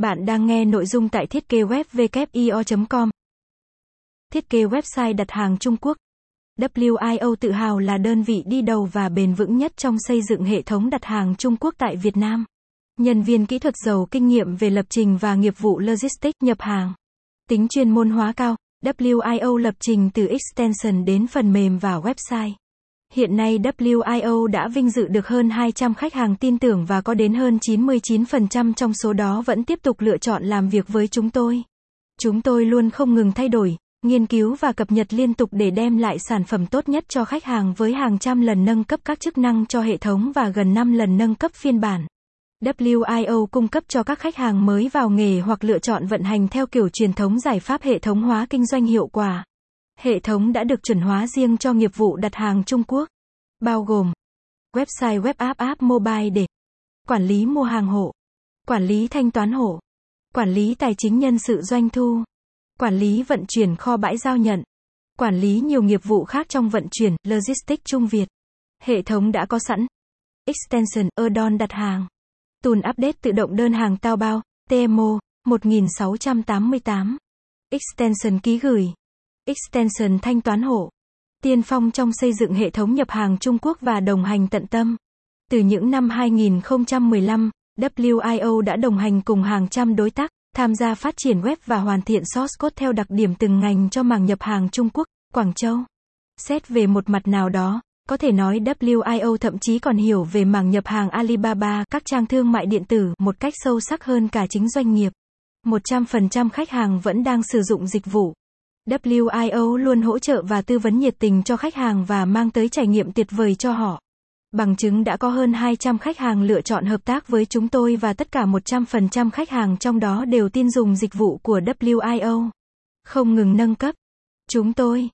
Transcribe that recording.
Bạn đang nghe nội dung tại thiết kế web com Thiết kế website đặt hàng Trung Quốc. WIO tự hào là đơn vị đi đầu và bền vững nhất trong xây dựng hệ thống đặt hàng Trung Quốc tại Việt Nam. Nhân viên kỹ thuật giàu kinh nghiệm về lập trình và nghiệp vụ logistics nhập hàng. Tính chuyên môn hóa cao, WIO lập trình từ extension đến phần mềm và website. Hiện nay WIO đã vinh dự được hơn 200 khách hàng tin tưởng và có đến hơn 99% trong số đó vẫn tiếp tục lựa chọn làm việc với chúng tôi. Chúng tôi luôn không ngừng thay đổi, nghiên cứu và cập nhật liên tục để đem lại sản phẩm tốt nhất cho khách hàng với hàng trăm lần nâng cấp các chức năng cho hệ thống và gần 5 lần nâng cấp phiên bản. WIO cung cấp cho các khách hàng mới vào nghề hoặc lựa chọn vận hành theo kiểu truyền thống giải pháp hệ thống hóa kinh doanh hiệu quả. Hệ thống đã được chuẩn hóa riêng cho nghiệp vụ đặt hàng Trung Quốc, bao gồm website web app app mobile để quản lý mua hàng hộ, quản lý thanh toán hộ, quản lý tài chính nhân sự doanh thu, quản lý vận chuyển kho bãi giao nhận, quản lý nhiều nghiệp vụ khác trong vận chuyển, logistics Trung Việt. Hệ thống đã có sẵn extension Erdon đặt hàng, tool update tự động đơn hàng tao bao, TMO 1688, extension ký gửi Extension thanh toán hộ. Tiên phong trong xây dựng hệ thống nhập hàng Trung Quốc và đồng hành tận tâm. Từ những năm 2015, WIO đã đồng hành cùng hàng trăm đối tác, tham gia phát triển web và hoàn thiện source code theo đặc điểm từng ngành cho mảng nhập hàng Trung Quốc, Quảng Châu. Xét về một mặt nào đó, có thể nói WIO thậm chí còn hiểu về mảng nhập hàng Alibaba, các trang thương mại điện tử, một cách sâu sắc hơn cả chính doanh nghiệp. 100% khách hàng vẫn đang sử dụng dịch vụ. WIO luôn hỗ trợ và tư vấn nhiệt tình cho khách hàng và mang tới trải nghiệm tuyệt vời cho họ. Bằng chứng đã có hơn 200 khách hàng lựa chọn hợp tác với chúng tôi và tất cả 100% khách hàng trong đó đều tin dùng dịch vụ của WIO. Không ngừng nâng cấp. Chúng tôi